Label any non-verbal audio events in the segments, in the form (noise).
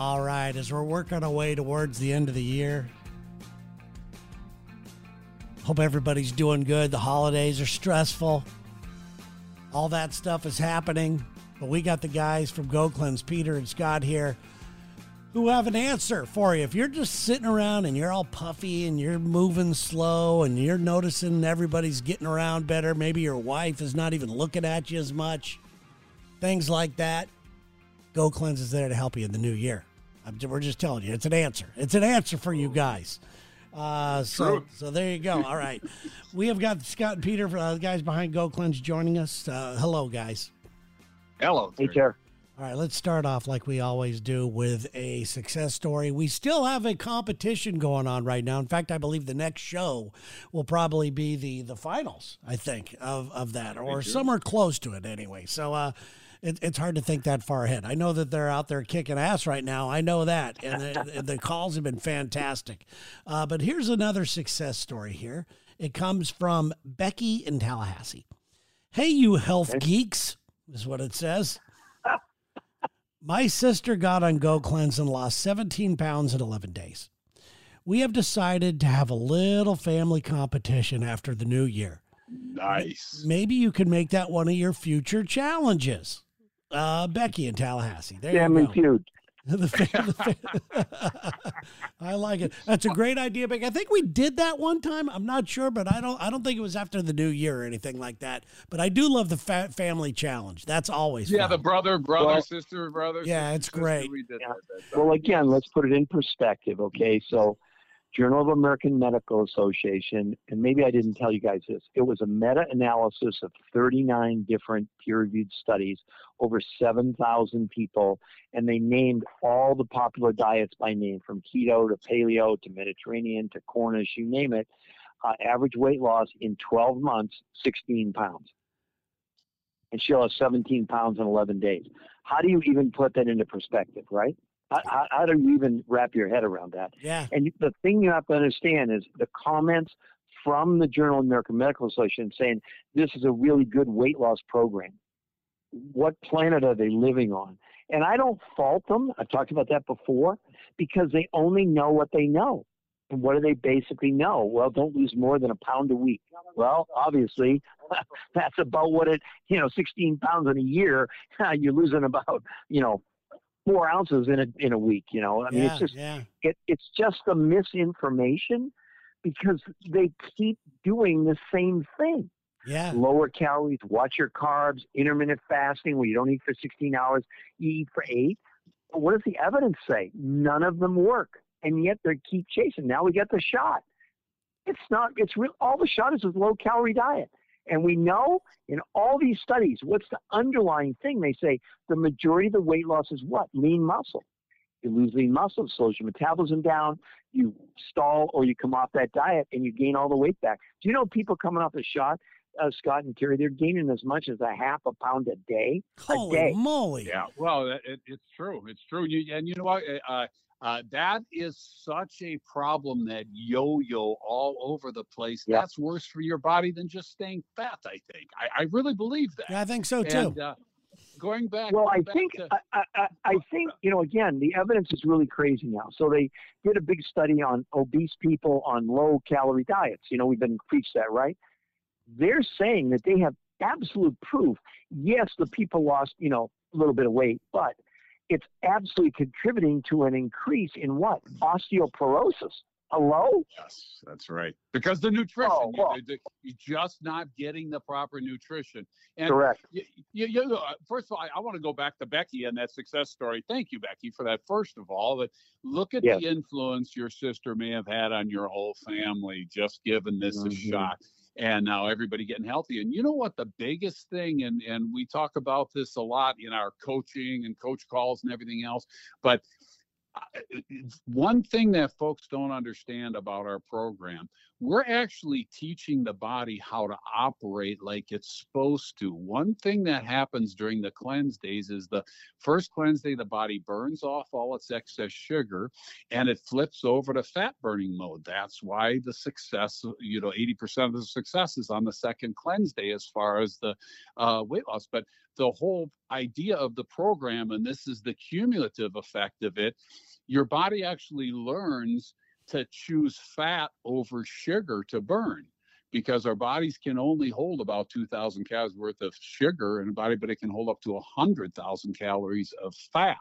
All right, as we're working our way towards the end of the year, hope everybody's doing good. The holidays are stressful. All that stuff is happening, but we got the guys from Go Cleanse, Peter and Scott here, who have an answer for you. If you're just sitting around and you're all puffy and you're moving slow and you're noticing everybody's getting around better, maybe your wife is not even looking at you as much, things like that, Go Cleanse is there to help you in the new year. I'm, we're just telling you, it's an answer. It's an answer for you guys. Uh, so, so there you go. All right, (laughs) we have got Scott and Peter, uh, the guys behind Go Cleanse, joining us. Uh, hello, guys. Hello. Hey, Chair. All right, let's start off like we always do with a success story. We still have a competition going on right now. In fact, I believe the next show will probably be the the finals. I think of of that, or somewhere close to it, anyway. So, uh, it, it's hard to think that far ahead. I know that they're out there kicking ass right now. I know that, and the, the calls have been fantastic. Uh, but here's another success story. Here it comes from Becky in Tallahassee. Hey, you health geeks, is what it says. My sister got on Go Cleanse and lost 17 pounds in 11 days. We have decided to have a little family competition after the new year. Nice. Maybe you can make that one of your future challenges. Uh, Becky in Tallahassee. There Family you go. Feud. (laughs) The fa- the fa- (laughs) I like it. That's a great idea, Becky. I think we did that one time. I'm not sure, but I don't. I don't think it was after the new year or anything like that. But I do love the fa- family challenge. That's always Yeah, fun. the brother, brother, Well- sister, brother. Yeah, sister, it's sister, great. We did Yeah. that, that Well, again, let's put it in perspective, okay? So, Journal of American Medical Association, and maybe I didn't tell you guys this, it was a meta analysis of 39 different peer reviewed studies, over 7,000 people, and they named all the popular diets by name from keto to paleo to Mediterranean to Ornish, you name it. Uh, average weight loss in 12 months, 16 pounds. And she lost 17 pounds in 11 days. How do you even put that into perspective, right? How, how, do you even wrap your head around that? yeah, And the thing you have to understand is the comments from the Journal of American Medical Association saying this is a really good weight loss program. What planet are they living on? And I don't fault them. I've talked about that before because they only know what they know. And what do they basically know? Well, don't lose more than a pound a week. Well, obviously, (laughs) that's about what it, you know, 16 pounds in a year, (laughs) you're losing about, you know, four ounces in a, in a week, you know. I mean, yeah, it's just, yeah. it, it's just the misinformation because they keep doing the same thing. Yeah. Lower calories, watch your carbs, intermittent fasting where you don't eat for 16 hours, you eat for eight. But what does the evidence say? None of them work. And yet they keep chasing. Now we get the shot. It's not, it's real. All the shot is a low calorie diet. And we know in all these studies, what's the underlying thing? They say the majority of the weight loss is what? Lean muscle. You lose lean muscle, it slows your metabolism down, you stall or you come off that diet and you gain all the weight back. Do you know people coming off the shot, uh, Scott and Terry, they're gaining as much as a half a pound a day? Holy day. moly. Yeah, well, it, it- it's true. It's true. You, and you know what? Uh, uh, that is such a problem that yo-yo all over the place. Yeah. That's worse for your body than just staying fat. I think. I, I really believe that. Yeah, I think so too. And uh, going back. Well, I back think to- I, I, I- I think you know again the evidence is really crazy now. So they did a big study on obese people on low calorie diets. You know we've been preached that right. They're saying that they have absolute proof. Yes, the people lost you know a little bit of weight, but it's absolutely contributing to an increase in what osteoporosis. Hello? Yes, that's right. Because the nutrition, Oh, you- well. the- you're just not getting the proper nutrition. And Correct. you, you, you, uh, first of all, I, I want to go back to Becky and that success story. Thank you, Becky, for that. First of all, but look at Yes. the influence your sister may have had on your whole family, just giving this a Mhm. shot. And now everybody getting healthy. And you know what? The biggest thing, and, and we talk about this a lot in our coaching and coach calls and everything else, but uh, one thing that folks don't understand about our program we're actually teaching the body how to operate like it's supposed to. One thing that happens during the cleanse days is the first cleanse day, the body burns off all its excess sugar and it flips over to fat burning mode. That's why the success, you know, 80% of the success is on the second cleanse day as far as the uh, weight loss. But the whole idea of the program, and this is the cumulative effect of it, your body actually learns to choose fat over sugar to burn because our bodies can only hold about 2,000 calories worth of sugar in a body, but it can hold up to 100,000 calories of fat.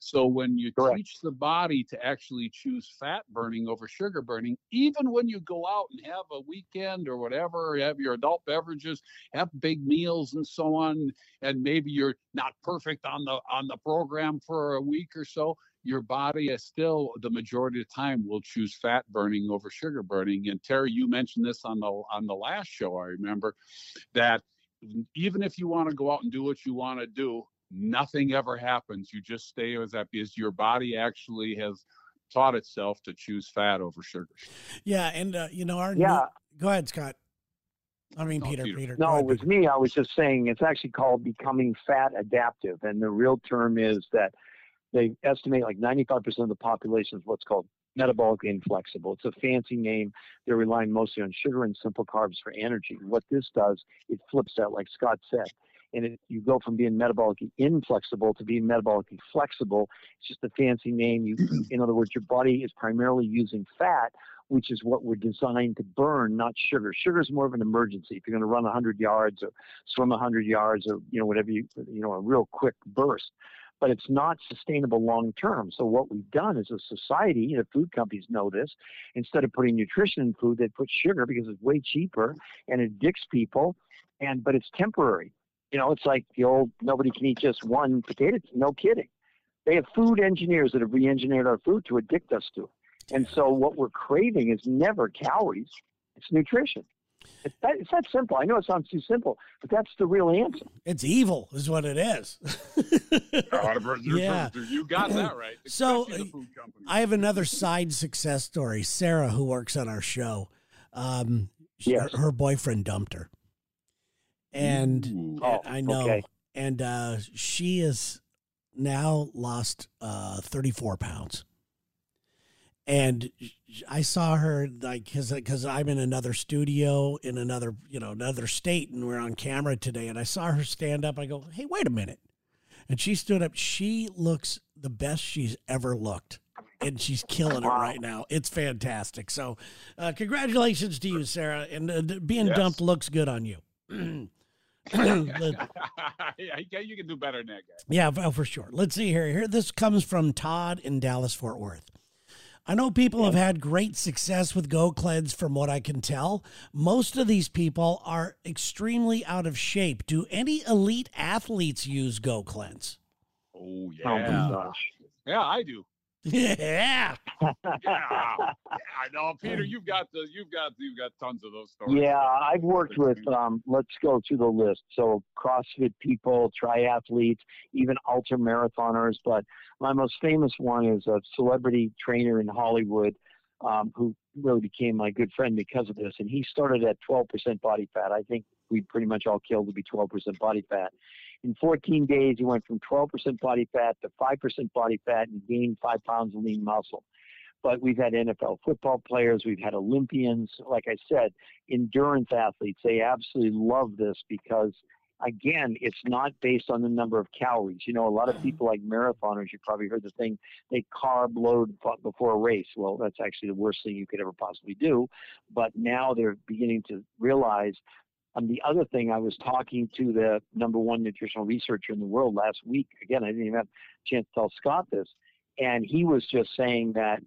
So when you Correct. teach the body to actually choose fat burning over sugar burning, even when you go out and have a weekend or whatever, have your adult beverages, have big meals and so on, and maybe you're not perfect on the on the program for a week or so, your body is still the majority of the time will choose fat burning over sugar burning. And Terry, you mentioned this on the on the last show. I remember that even if you want to go out and do what you want to do, nothing ever happens. You just stay as that because your body actually has taught itself to choose fat over sugar. Yeah, and uh, you know our yeah. New, go ahead, Scott. I mean, Peter, Peter. Peter. No, ahead, it was Peter. me. I was just saying it's actually called becoming fat adaptive, and the real term is that they estimate like 95% of the population is what's called metabolically inflexible. It's a fancy name. They're relying mostly on sugar and simple carbs for energy. What this does, it flips that, like Scott said. And it, you go from being metabolically inflexible to being metabolically flexible. It's just a fancy name. You, mm-hmm. in other words, your body is primarily using fat, which is what we're designed to burn, not sugar. Sugar is more of an emergency. If you're going to run 100 yards or swim 100 yards or you know whatever you you know a real quick burst but it's not sustainable long term. So what we've done as a society, the food companies know this, instead of putting nutrition in food, they put sugar because it's way cheaper and it addicts people, and but it's temporary. You know, it's like the old nobody can eat just one potato. No kidding. They have food engineers that have re-engineered our food to addict us to. it. And so what we're craving is never calories, it's nutrition. It's that, it's that simple. I know it sounds too simple, but that's the real answer. It's evil, is what it is. (laughs) yeah, you got that right. (clears throat) so, I have another side success story. Sarah, who works on our show, um, yes. her, her boyfriend dumped her, and, oh, I know, okay. and uh, she has now lost uh, thirty four pounds and I saw her like because I'm in another studio in another you know another state and we're on camera today and I saw her stand up. I go, hey, wait a minute, and she stood up. She looks the best she's ever looked, and she's killing it right now. It's fantastic. So, uh, congratulations to you, Sarah. And uh, being yes. dumped looks good on you. (clears throat) yeah, (laughs) you can do better than that guy. Yeah, for sure. Let's see here. Here, this comes from Todd in Dallas Fort Worth. I know people have had great success with Go Cleanse from what I can tell. Most of these people are extremely out of shape. Do any elite athletes use Go Cleanse? Oh, yeah. Oh, yeah, I do. Yeah. yeah. (laughs) I know, Peter. You've got the you've got you've got tons of those stories. Yeah, I've worked with. Um, let's go to the list. So CrossFit people, triathletes, even ultra marathoners. But my most famous one is a celebrity trainer in Hollywood, um, who really became my good friend because of this. And he started at 12% body fat. I think we pretty much all killed to be 12% body fat. In 14 days, he went from 12% body fat to 5% body fat and gained five pounds of lean muscle. But we've had NFL football players, we've had Olympians, like I said, endurance athletes. They absolutely love this because, again, it's not based on the number of calories. You know, a lot of people like marathoners, You've probably heard the thing, they carb load before a race. Well, that's actually the worst thing you could ever possibly do. But now they're beginning to realize and the other thing, I was talking to the number one nutritional researcher in the world last week. Again, I didn't even have a chance to tell Scott this. And he was just saying that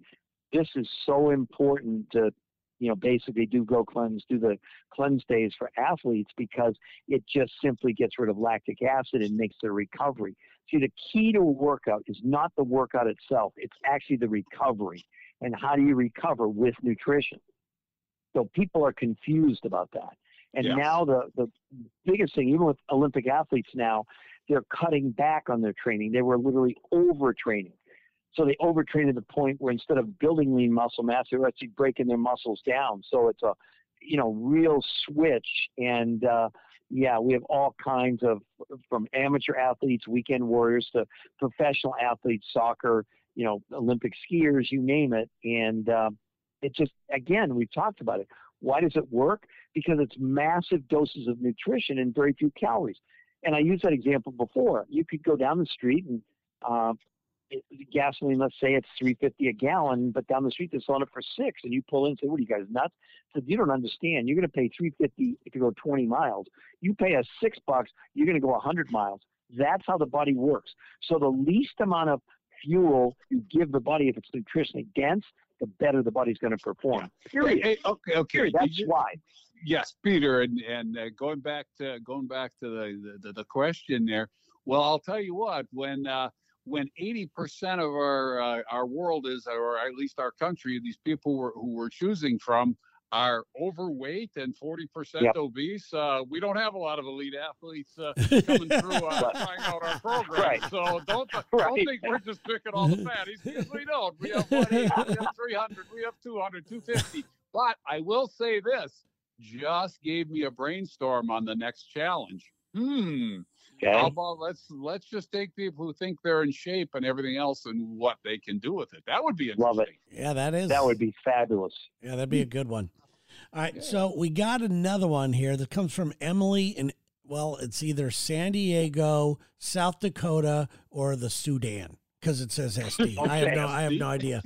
this is so important to, you know, basically do Go Cleanse, do the cleanse days for athletes because it just simply gets rid of lactic acid and makes the recovery. See, the key to a workout is not the workout itself, it's actually the recovery. And how do you recover with nutrition? So people are confused about that. And yeah. now the, the biggest thing, even with Olympic athletes now, they're cutting back on their training. They were literally overtraining. So they overtrain to the point where instead of building lean muscle mass, they're actually breaking their muscles down. So it's a, you know, real switch. And uh, yeah, we have all kinds of from amateur athletes, weekend warriors to professional athletes, soccer, you know, Olympic skiers, you name it. And uh, it just, again, we've talked about it. Why does it work? Because it's massive doses of nutrition and very few calories. And I used that example before. You could go down the street and uh, gasoline, let's say it's 350 a gallon, but down the street they're selling it for six, and you pull in and say, "What are you guys nuts?" So you don't understand. You're going to pay 350 if you go 20 miles. You pay us six bucks, you're going to go a 100 miles. That's how the body works. So the least amount of fuel you give the body, if it's nutritionally dense, the better the body's going to perform. Period. Hey, hey, okay, okay. Period. That's you, why. Yes, Peter, and and uh, going back to going back to the, the the question there. Well, I'll tell you what. When uh, when 80% of our uh, our world is, or at least our country, these people were, who we're choosing from are overweight and 40% yep. obese. Uh, we don't have a lot of elite athletes uh, (laughs) coming through uh, trying out our program. Right. So don't (laughs) right. don't think we're just picking all the fatties because (laughs) we don't. We have 180, we have 300, we have 200, 250. But I will say this: just gave me a brainstorm on the next challenge. Hmm. Okay. How about let's let's just take people who think they're in shape and everything else and what they can do with it. That would be interesting. Love it. Yeah, that is. That would be fabulous. Yeah, that'd be a good one. All right, so we got another one here that comes from Emily in well, it's either San Diego, South Dakota, or the Sudan because it says SD. (laughs) okay, I have no, I have no idea.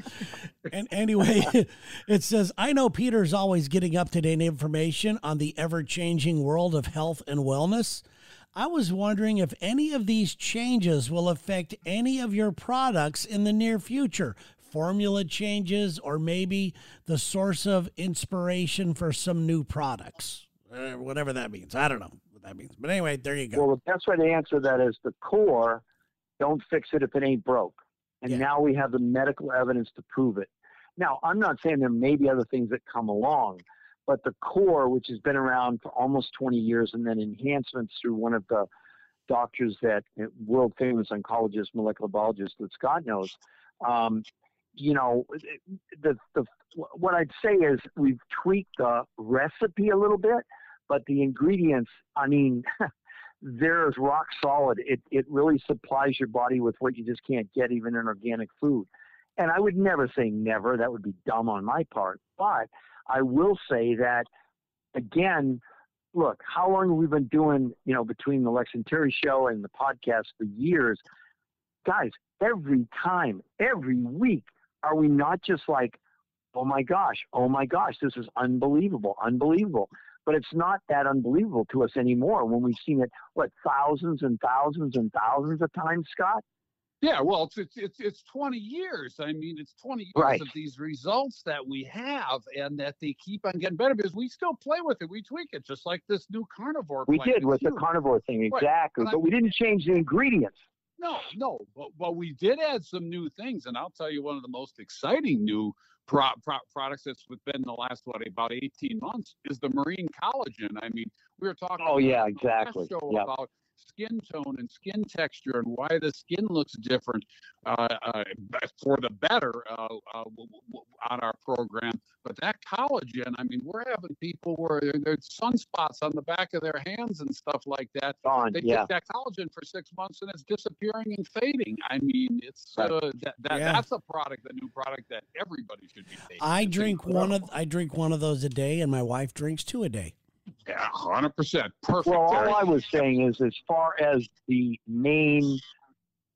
and anyway, (laughs) it says I know Peter's always getting up to date information on the ever changing world of health and wellness. I was wondering if any of these changes will affect any of your products in the near future. Formula changes, or maybe the source of inspiration for some new products, uh, whatever that means. I don't know what that means. But anyway, there you go. Well, the best way to answer that is the core don't fix it if it ain't broke. And yeah. now we have the medical evidence to prove it. Now, I'm not saying there may be other things that come along, but the core, which has been around for almost 20 years, and then enhancements through one of the doctors that world famous oncologist, molecular biologist that Scott knows. Um, you know, the, the what I'd say is we've tweaked the recipe a little bit, but the ingredients, I mean, (laughs) they're rock solid. It it really supplies your body with what you just can't get even in organic food. And I would never say never. That would be dumb on my part. But I will say that again, look, how long have we been doing, you know, between the Lex and Terry show and the podcast for years? Guys, every time, every week, are we not just like, oh my gosh, oh my gosh, this is unbelievable, unbelievable. But it's not that unbelievable to us anymore when we've seen it, what, thousands and thousands and thousands of times, Scott? Yeah, well, it's it's it's, it's 20 years. I mean, it's 20 years right. of these results that we have, and that they keep on getting better because we still play with it. We tweak it, just like this new carnivore. We did with the carnivore thing, exactly. Right. But we didn't change the ingredients. No, no, but, but we did add some new things, and I'll tell you one of the most exciting new pro, pro, products that's been the last what about 18 months is the marine collagen. I mean, we were talking. Oh yeah, exactly. Yep. About skin tone and skin texture and why the skin looks different uh, uh, for the better uh, uh on our program. But that collagen, I mean, we're having people where there's sunspots on the back of their hands and stuff like that. Gone, they yeah. take that collagen for six months and it's disappearing and fading. I mean, it's uh, that, that yeah. that's a product, a new product that everybody should be taking. I drink one of I drink one of those a day, and my wife drinks two a day. Yeah, hundred percent, perfect. Well, all I was saying is, as far as the main,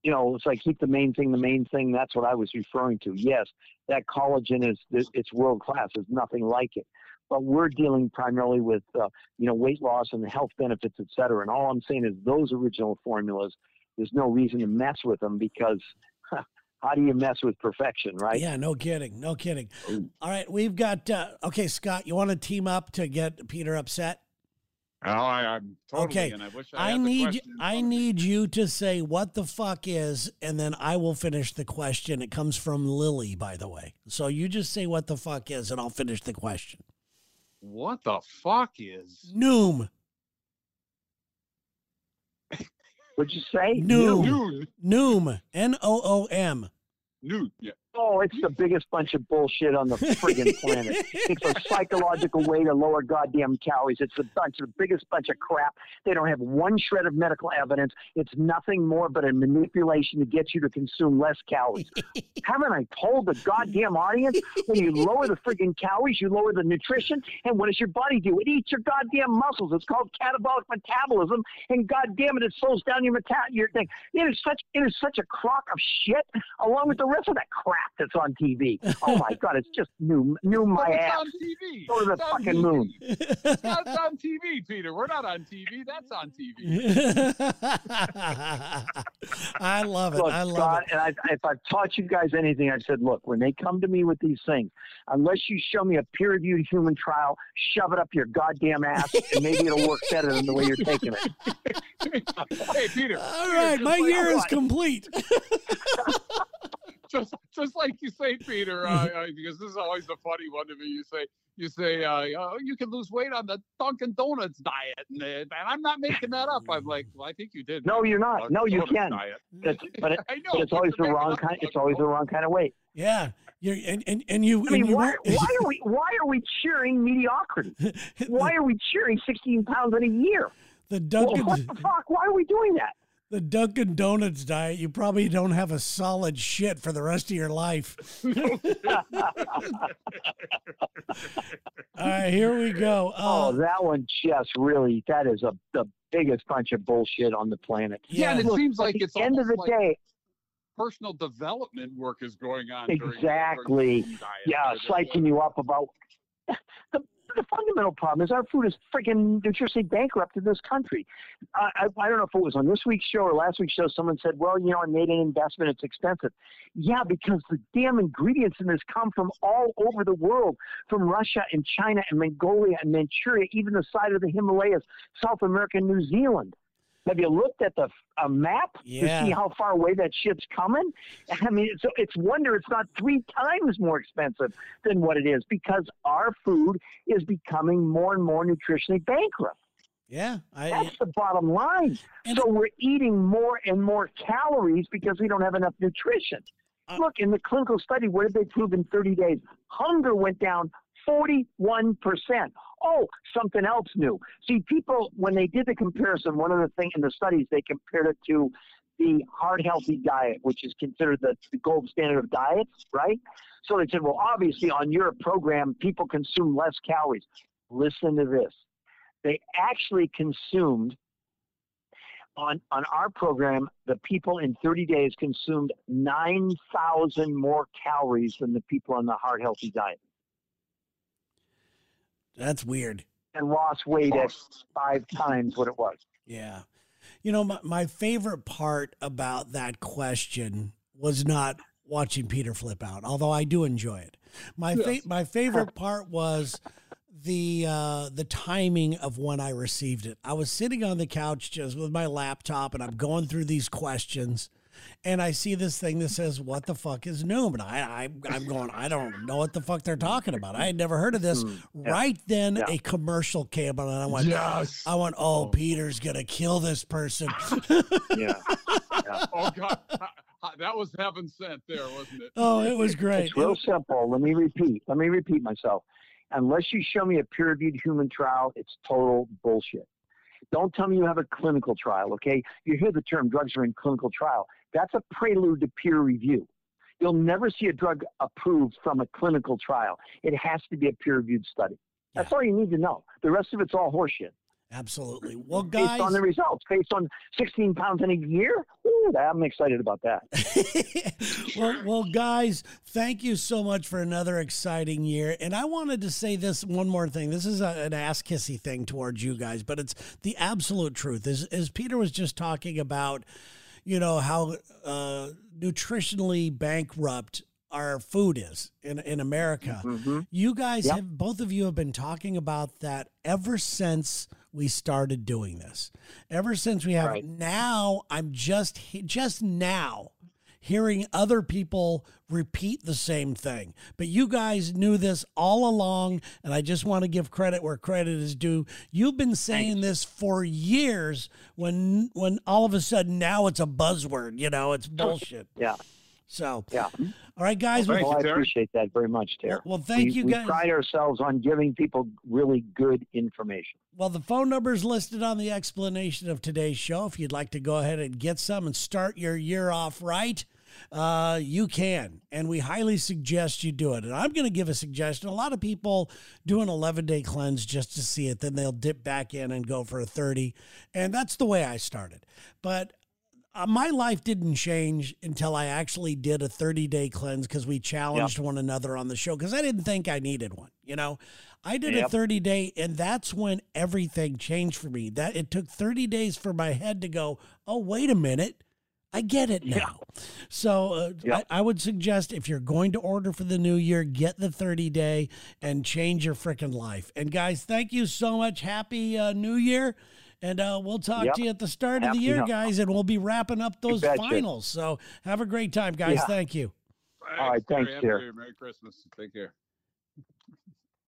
you know, it's like keep the main thing the main thing. That's what I was referring to. Yes, that collagen is it's world class. There's nothing like it. But we're dealing primarily with, uh, you know, weight loss and the health benefits, et cetera. And all I'm saying is those original formulas. There's no reason to mess with them because how do you mess with perfection, right? Yeah, no kidding, no kidding. All right, we've got uh, okay, Scott. You want to team up to get Peter upset? Oh, I, am totally. Okay, I, I need I need you to say what the fuck is, and then I will finish the question. It comes from Lily, by the way. So you just say what the fuck is, and I'll finish the question. What the fuck is Noom? What'd you say? Noom. Noom. N O O M. Yeah. Oh, it's the biggest bunch of bullshit on the friggin' (laughs) planet. It's a psychological way to lower goddamn calories. It's a bunch of the biggest bunch of crap. They don't have one shred of medical evidence. It's nothing more but a manipulation to get you to consume less calories. (laughs) Haven't I told the goddamn audience when you lower the friggin' calories, you lower the nutrition, and what does your body do? It eats your goddamn muscles. It's called catabolic metabolism, and goddamn it, it slows down your meta- your thing. It is such it is such a crock of shit, along with the rest of that crap that's on TV. Oh my god, it's just new new my But it's ass. on TV. Go to the It's fucking TV. moon. It's not- on TV, Peter. We're not on TV. That's on TV. (laughs) I love it. Look, I love God, it. and I, if I've taught you guys anything, I've said, look, when they come to me with these things, unless you show me a peer-reviewed human trial, shove it up your goddamn ass, and maybe it'll work better than the way you're taking it. (laughs) hey, Peter. All Peter, right, my year is complete. (laughs) just just like you say, Peter, (laughs) uh, uh, because this is always a funny one to me. You say you say uh, uh, you can lose weight on the Dunkin' Donuts diet, and, and I'm not making that up. I'm like, well, I think you did. No, you're not. Dunkin' No, you Donuts can. diet. But, it, (laughs) I know. but it's always the wrong kind. It's always the wrong kind of weight. Yeah, you're and and, and you. I mean, and you why, won't- why are we why are we cheering mediocrity? (laughs) Why are we cheering 16 pounds in a year? the Well, Dunkin' what the fuck? Why are we doing that? The Dunkin' Donuts diet? You probably don't have a solid shit for the rest of your life. (laughs) All right, here we go. Oh, Uh, that one just really that is a the biggest bunch of bullshit on the planet. Yeah, and it Look, seems At like the it's end of the like day, personal development work is going on. Exactly. during the yeah, They're- psyching you up about (laughs) the, the fundamental problem is our food is freaking nutritionally bankrupt in this country. I, I, I don't know if it was on this week's show or last week's show. Someone said, "Well, you know, I made an investment. It's expensive." Yeah, because the damn ingredients in this come from all over the world, from Russia and China and Mongolia and Manchuria, even the side of the Himalayas, South America, and New Zealand. Have you looked at the a map Yeah. to see how far away that shit's coming? I mean, it's, it's wonder it's not three times more expensive than what it is because our food is becoming more and more nutritionally bankrupt. yeah, I, That's the bottom line. So we're eating more and more calories because we don't have enough nutrition. Uh, Look, in the clinical study, what did they prove in 30 days? Hunger went down 41%. Oh, something else new. See, people, when they did the comparison, one of the things in the studies, they compared it to the heart healthy diet, which is considered the, the gold standard of diets, right? So they said, well, obviously on your program, people consume less calories. Listen to this. They actually consumed on on our program, the people in 30 days consumed 9,000 more calories than the people on the heart healthy diet that's weird. and lost weight at five times what it was. Yeah. You know, my, my favorite part about that question was not watching Peter flip out, although I do enjoy it. My fa- my favorite (laughs) part was the uh, the timing of when I received it. I was sitting on the couch just with my laptop and I'm going through these questions and I see this thing that says "What the fuck is Noom?" and I, I I'm going, I don't know what the fuck they're talking about. I had never heard of this. Hmm. Right then, Yeah. a commercial came on, and I went, Yes. I went, oh, oh. Peter's gonna kill this person. (laughs) (laughs) Yeah. Oh God, that was heaven sent there, wasn't it? oh, it was great. It's real simple. Let me repeat. Let me repeat myself. Unless you show me a peer reviewed human trial, it's total bullshit. Don't tell me you have a clinical trial, okay? You hear the term drugs are in clinical trial. That's a prelude to peer review. You'll never see a drug approved from a clinical trial. It has to be a peer reviewed study. That's all you need to know. The rest of it's all horseshit. Absolutely. Well, guys, Based on the results, based on 16 pounds in a year, ooh, I'm excited about that. (laughs) well, well, guys, thank you so much for another exciting year. And I wanted to say this one more thing. This is a, an ass kissy thing towards you guys, but it's the absolute truth. As, as Peter was just talking about, you know, how uh, nutritionally bankrupt our food is in, in America. hmm You guys Yep. have both of you have been talking about that ever since we started doing this. Ever since we have Right. now, I'm just just now hearing other people repeat the same thing. But you guys knew this all along, and I just want to give credit where credit is due. You've been saying this for years when when all of a sudden now it's a buzzword, you know, it's bullshit. Yeah. So, Yeah. all right, guys. Well, Well, Thank well, you, I appreciate that very much, Terry. well, thank we, you we guys. pride ourselves on giving people really good information. Well, the phone number is listed on the explanation of today's show. If you'd like to go ahead and get some and start your year off right, uh, you can. And we highly suggest you do it. And I'm going to give a suggestion. A lot of people do an 11 day cleanse just to see it, then they'll dip back in and go for a 30. And that's the way I started. But uh, my life didn't change until I actually did a 30 day cleanse because we challenged one another on the show because I didn't think I needed one. You know, I did a 30 day, and that's when everything changed for me. That it took 30 days for my head to go, oh, wait a minute. I get it Yeah. now. So uh, Yep. I, I would suggest if you're going to order for the new year, get the 30 day and change your freaking life. And guys, thank you so much. Happy uh, New Year. And uh, we'll talk Yep. to you at the start of the year, New- guys, and we'll be wrapping up those finals. So have a great time, guys. Yeah. Thank you. All right, thanks, Terry. Terry. Merry Christmas. Take care.